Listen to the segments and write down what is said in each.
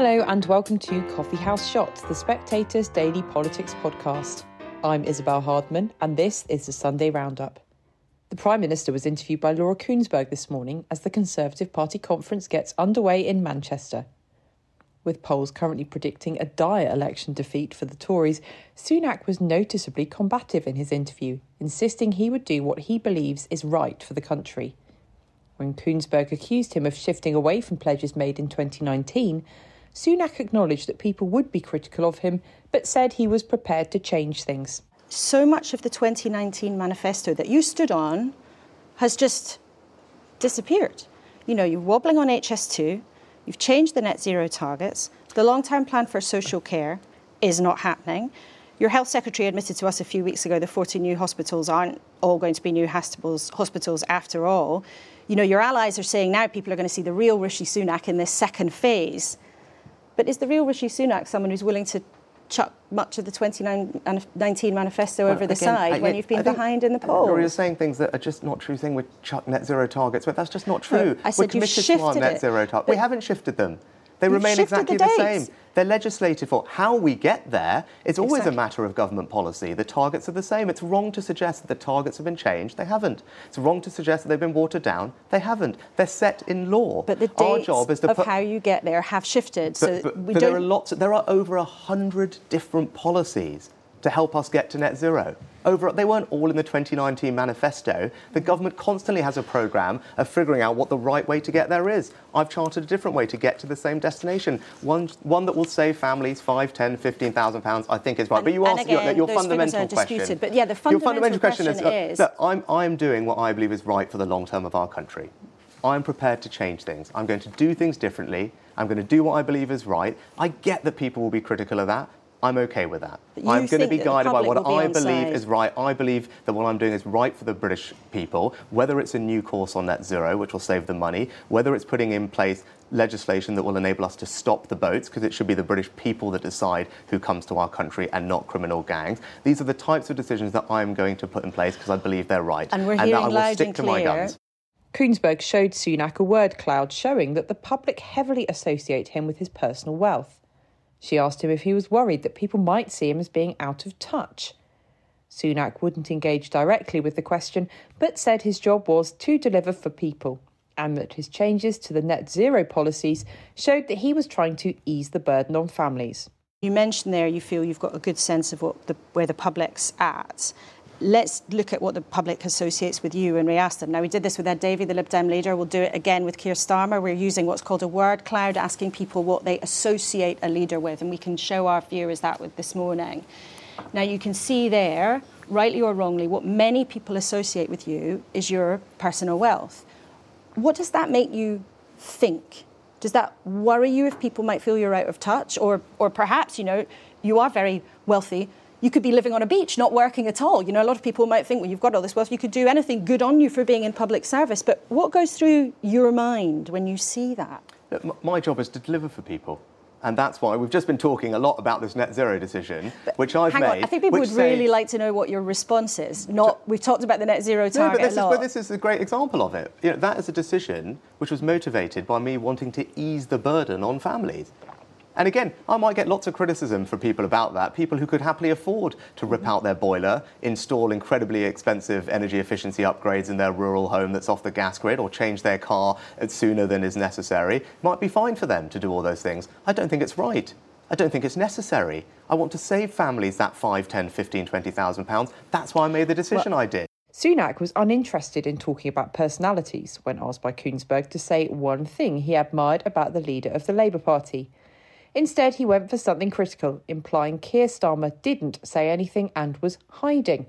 Hello and welcome to Coffee House Shots, the Spectator's daily politics podcast. I'm Isabel Hardman and this is the Sunday Roundup. The Prime Minister was interviewed by Laura Kuenssberg this morning as the Conservative Party conference gets underway in Manchester. With polls currently predicting a dire election defeat for the Tories, Sunak was noticeably combative in his interview, insisting he would do what he believes is right for the country. When Kuenssberg accused him of shifting away from pledges made in 2019, Sunak acknowledged that people would be critical of him, but said he was prepared to change things. So much of the 2019 manifesto that you stood on has just disappeared. You know, you're wobbling on HS2, you've changed the net zero targets, the long term plan for social care is not happening. Your health secretary admitted to us a few weeks ago the 40 new hospitals aren't all going to be new hospitals, hospitals after all. You know, your allies are saying now people are going to see the real Rishi Sunak in this second phase. But is the real Rishi Sunak someone who's willing to chuck much of the 2019 manifesto well, over the again, side when you've been behind in the polls? You're saying things that are just not true. Saying we chuck net zero targets, but that's just not true. No, I said We're committed to our net zero targets. We haven't shifted them. They remain exactly the, the, same. They're legislated for. How we get there is always exactly. a matter of government policy. The targets are the same. It's wrong to suggest that the targets have been changed. They haven't. It's wrong to suggest that they've been watered down. They haven't. They're set in law. But the Our job is to of put, how you get there have shifted. But, so but, but there are lots. There are over a hundred different policies to help us get to net zero. Over, they weren't all in the 2019 manifesto. The government constantly has a programme of figuring out what the right way to get there is. I've charted a different way to get to the same destination. One, one that will save families five, ten, fifteen thousand pounds. I think is right. And, but you ask again, your, your fundamental question. But yeah, the fundamental, your fundamental question, question is, is look, I'm, I'm doing what I believe is right for the long term of our country. I'm prepared to change things. I'm going to do things differently. I'm going to do what I believe is right. I get that people will be critical of that. I'm okay with that. I'm going to be guided by what I believe is right. I believe that what I'm doing is right for the British people, whether it's a new course on net zero, which will save them money, whether it's putting in place legislation that will enable us to stop the boats, because it should be the British people that decide who comes to our country and not criminal gangs. These are the types of decisions that I'm going to put in place because I believe they're right. And we're and that I will stick to my guns. Kuenssberg showed Sunak a word cloud showing that the public heavily associate him with his personal wealth. She asked him if he was worried that people might see him as being out of touch. Sunak wouldn't engage directly with the question, but said his job was to deliver for people, and that his changes to the net zero policies showed that he was trying to ease the burden on families. You mentioned there you feel you've got a good sense of what the, where the public's at let's look at what the public associates with you and we ask them. Now, we did this with Ed Davey, the Lib Dem leader. We'll do it again with Keir Starmer. We're using what's called a word cloud, asking people what they associate a leader with, and we can show our viewers that with this morning. Now, you can see there, rightly or wrongly, what many people associate with you is your personal wealth. What does that make you think? Does that worry you if people might feel you're out of touch? Or, or perhaps, you know, you are very wealthy, you could be living on a beach, not working at all. You know, a lot of people might think, well, you've got all this wealth, you could do anything good on you for being in public service. But what goes through your mind when you see that? Look, my job is to deliver for people. And that's why we've just been talking a lot about this net zero decision, but which I've made. On. I think people would say, really like to know what your response is. Not we've talked about the net zero target. No, but this, a lot. Is, but this is a great example of it. You know, that is a decision which was motivated by me wanting to ease the burden on families. And again, I might get lots of criticism from people about that. People who could happily afford to rip out their boiler, install incredibly expensive energy efficiency upgrades in their rural home that's off the gas grid, or change their car sooner than is necessary. Might be fine for them to do all those things. I don't think it's right. I don't think it's necessary. I want to save families that 5, 10, 15, 20,000 pounds. That's why I made the decision well, I did. Sunak was uninterested in talking about personalities when asked by Kuenssberg to say one thing he admired about the leader of the Labour Party. Instead, he went for something critical, implying Keir Starmer didn't say anything and was hiding.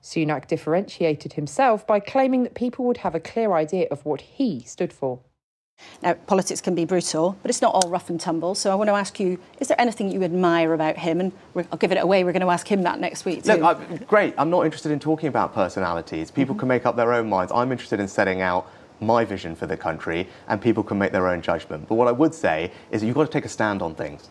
Sunak differentiated himself by claiming that people would have a clear idea of what he stood for. Now, politics can be brutal, but it's not all rough and tumble. So I want to ask you, is there anything you admire about him? And I'll give it away. We're going to ask him that next week. Too. Look, I, great. I'm not interested in talking about personalities. People mm-hmm. can make up their own minds. I'm interested in setting out my vision for the country, and people can make their own judgment. But what I would say is you've got to take a stand on things.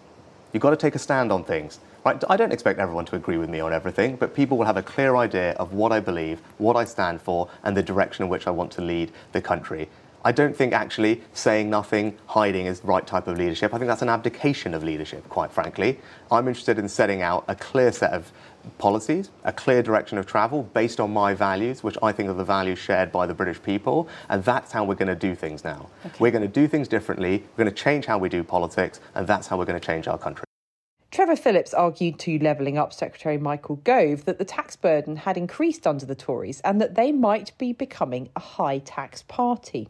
You've got to take a stand on things. Right? I don't expect everyone to agree with me on everything, but people will have a clear idea of what I believe, what I stand for, and the direction in which I want to lead the country. I don't think actually saying nothing, hiding is the right type of leadership. I think that's an abdication of leadership, quite frankly. I'm interested in setting out a clear set of policies, a clear direction of travel based on my values, which I think are the values shared by the British people, and that's how we're going to do things now. Okay. We're going to do things differently, we're going to change how we do politics, and that's how we're going to change our country. Trevor Phillips argued to Levelling Up Secretary Michael Gove that the tax burden had increased under the Tories and that they might be becoming a high tax party.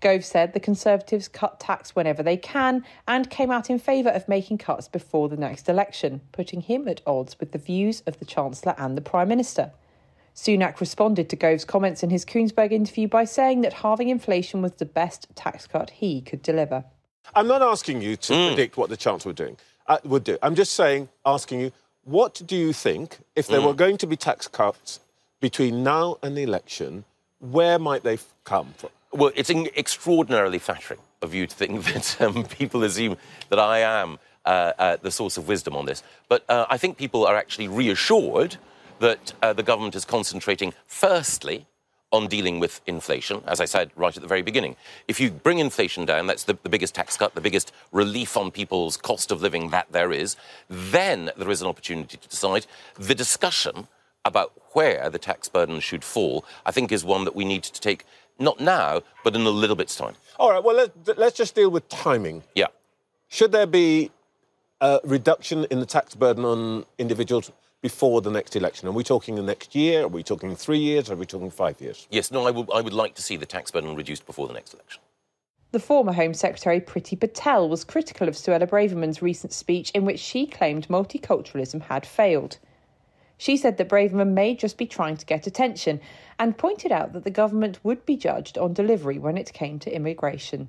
Gove said the Conservatives cut tax whenever they can and came out in favour of making cuts before the next election, putting him at odds with the views of the Chancellor and the Prime Minister. Sunak responded to Gove's comments in his Kuenssberg interview by saying that halving inflation was the best tax cut he could deliver. I'm not asking you to mm. predict what the Chancellor would doing uh, would do. I'm just saying, asking you, what do you think if there mm. were going to be tax cuts between now and the election? Where might they come from? Well, it's extraordinarily flattering of you to think that um, people assume that I am uh, uh, the source of wisdom on this. But uh, I think people are actually reassured that uh, the government is concentrating, firstly, on dealing with inflation, as I said right at the very beginning. If you bring inflation down, that's the, the, biggest tax cut, the biggest relief on people's cost of living that there is, then there is an opportunity to decide. The discussion about where the tax burden should fall, I think, is one that we need to take not now, but in a little bit's time. All right, well, let, let's just deal with timing. Yeah. Should there be a reduction in the tax burden on individuals before the next election? Are we talking the next year? Are we talking three years? Are we talking five years? Yes, no, I would, I would like to see the tax burden reduced before the next election. The former Home Secretary Priti Patel was critical of Suella Braverman's recent speech in which she claimed multiculturalism had failed. She said that Braverman may just be trying to get attention and pointed out that the government would be judged on delivery when it came to immigration.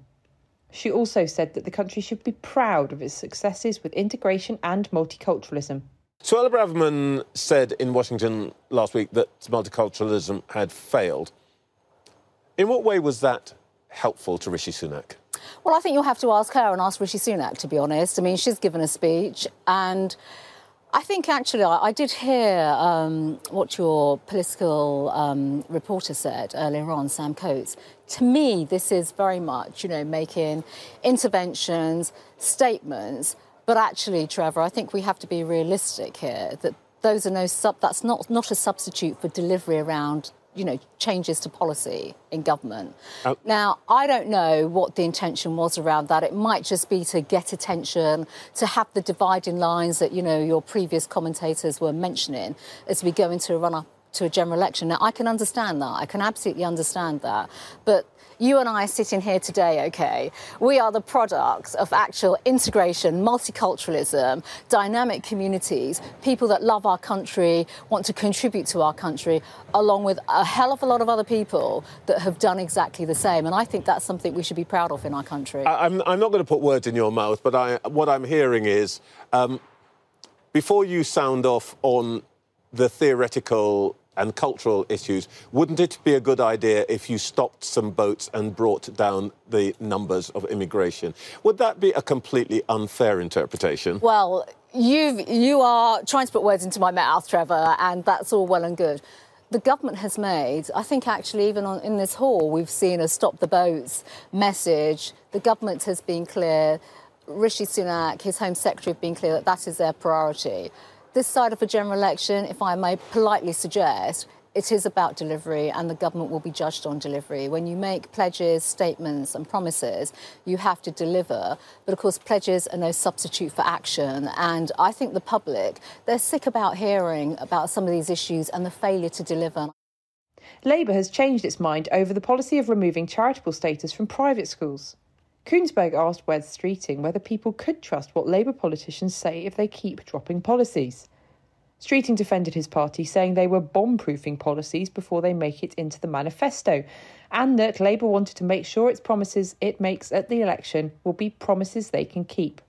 She also said that the country should be proud of its successes with integration and multiculturalism. Suella Braverman said in Washington last week that multiculturalism had failed. In what way was that helpful to Rishi Sunak? Well, I think you'll have to ask her and ask Rishi Sunak, to be honest. I mean, she's given a speech and I think actually I, did hear um, what your political um, reporter said earlier on, Sam Coates. To me, this is very much, you know, making interventions, statements, but actually, Trevor, I think we have to be realistic here that those are no sub. That's not not a substitute for delivery around you know, changes to policy in government. Oh. Now, I don't know what the intention was around that. It might just be to get attention, to have the dividing lines that, you know, your previous commentators were mentioning as we go into a run up to a general election. Now, I can understand that. I can absolutely understand that. But you and I are sitting here today, okay, we are the products of actual integration, multiculturalism, dynamic communities, people that love our country, want to contribute to our country, along with a hell of a lot of other people that have done exactly the same. And I think that's something we should be proud of in our country. I'm, I'm not going to put words in your mouth, but I, what I'm hearing is um, before you sound off on the theoretical and cultural issues, wouldn't it be a good idea if you stopped some boats and brought down the numbers of immigration? Would that be a completely unfair interpretation? Well, you you are trying to put words into my mouth, Trevor, and that's all well and good. The government has made, I think actually even on, in this hall, we've seen a stop the boats message. The government has been clear. Rishi Sunak, his Home Secretary, have been clear that that is their priority this side of a general election, if I may politely suggest, it is about delivery and the government will be judged on delivery. When you make pledges, statements, and promises, you have to deliver. But of course, pledges are no substitute for action. And I think the public, they're sick about hearing about some of these issues and the failure to deliver. Labour has changed its mind over the policy of removing charitable status from private schools. Kuenssberg asked Wes Streeting whether people could trust what Labour politicians say if they keep dropping policies. Streeting defended his party, saying they were bomb proofing policies before they make it into the manifesto, and that Labour wanted to make sure its promises it makes at the election will be promises they can keep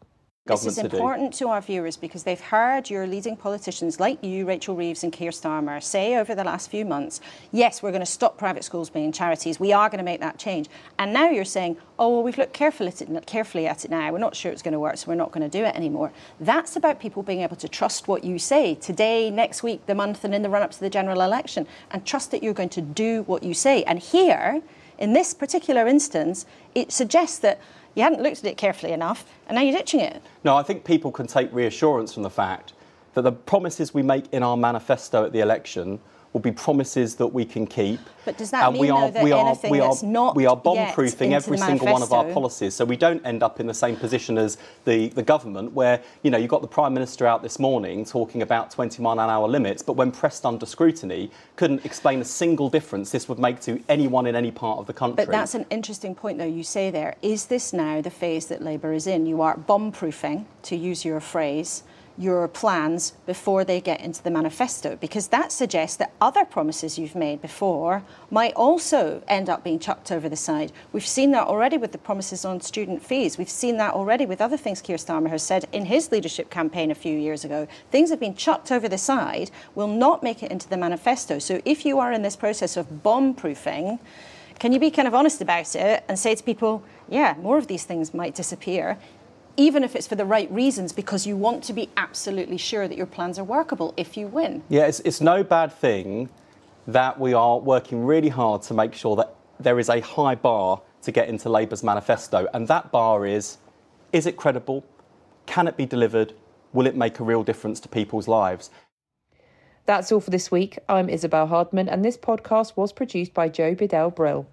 this is important to, to our viewers because they've heard your leading politicians like you, Rachel Reeves and Keir Starmer, say over the last few months, yes, we're going to stop private schools being charities. We are going to make that change. And now you're saying, oh, well, we've looked carefully at it, carefully at it now. We're not sure it's going to work, so we're not going to do it anymore. That's about people being able to trust what you say today, next week, the month, and in the run up to the general election, and trust that you're going to do what you say. And here, In this particular instance, it suggests that you hadn't looked at it carefully enough and now you're ditching it. No, I think people can take reassurance from the fact that the promises we make in our manifesto at the election will be promises that we can keep. But does that and mean, we are, though, that we are, anything we are, that's not we are bomb-proofing every single one of our policies, so we don't end up in the same position as the, the government, where you know you got the prime minister out this morning talking about 20 mile an hour limits, but when pressed under scrutiny, couldn't explain a single difference this would make to anyone in any part of the country. But that's an interesting point, though, you say there. Is this now the phase that Labour is in? You are bomb proofing, to use your phrase, your plans before they get into the manifesto, because that suggests that other promises you've made before might also end up being chucked over the side. We've seen that already with the promises on student fees. We've seen that already with other things Keir Starmer has said in his leadership campaign a few years ago. Things have been chucked over the side, will not make it into the manifesto. So if you are in this process of bomb proofing, can you be kind of honest about it and say to people, yeah, more of these things might disappear, even if it's for the right reasons, because you want to be absolutely sure that your plans are workable if you win? Yeah, it's, it's no bad thing that we are working really hard to make sure that there is a high bar to get into Labour's manifesto. And that bar is is it credible? Can it be delivered? Will it make a real difference to people's lives? That's all for this week. I'm Isabel Hardman, and this podcast was produced by Joe Bedell Brill.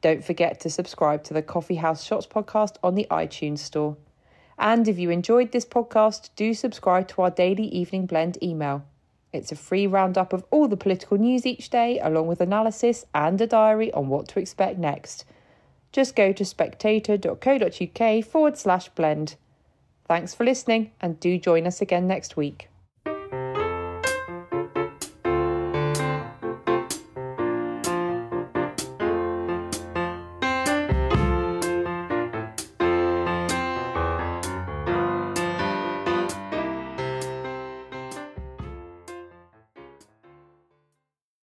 Don't forget to subscribe to the Coffee House Shots podcast on the iTunes Store. And if you enjoyed this podcast, do subscribe to our daily evening blend email. It's a free roundup of all the political news each day, along with analysis and a diary on what to expect next. Just go to spectator.co.uk forward slash blend. Thanks for listening, and do join us again next week.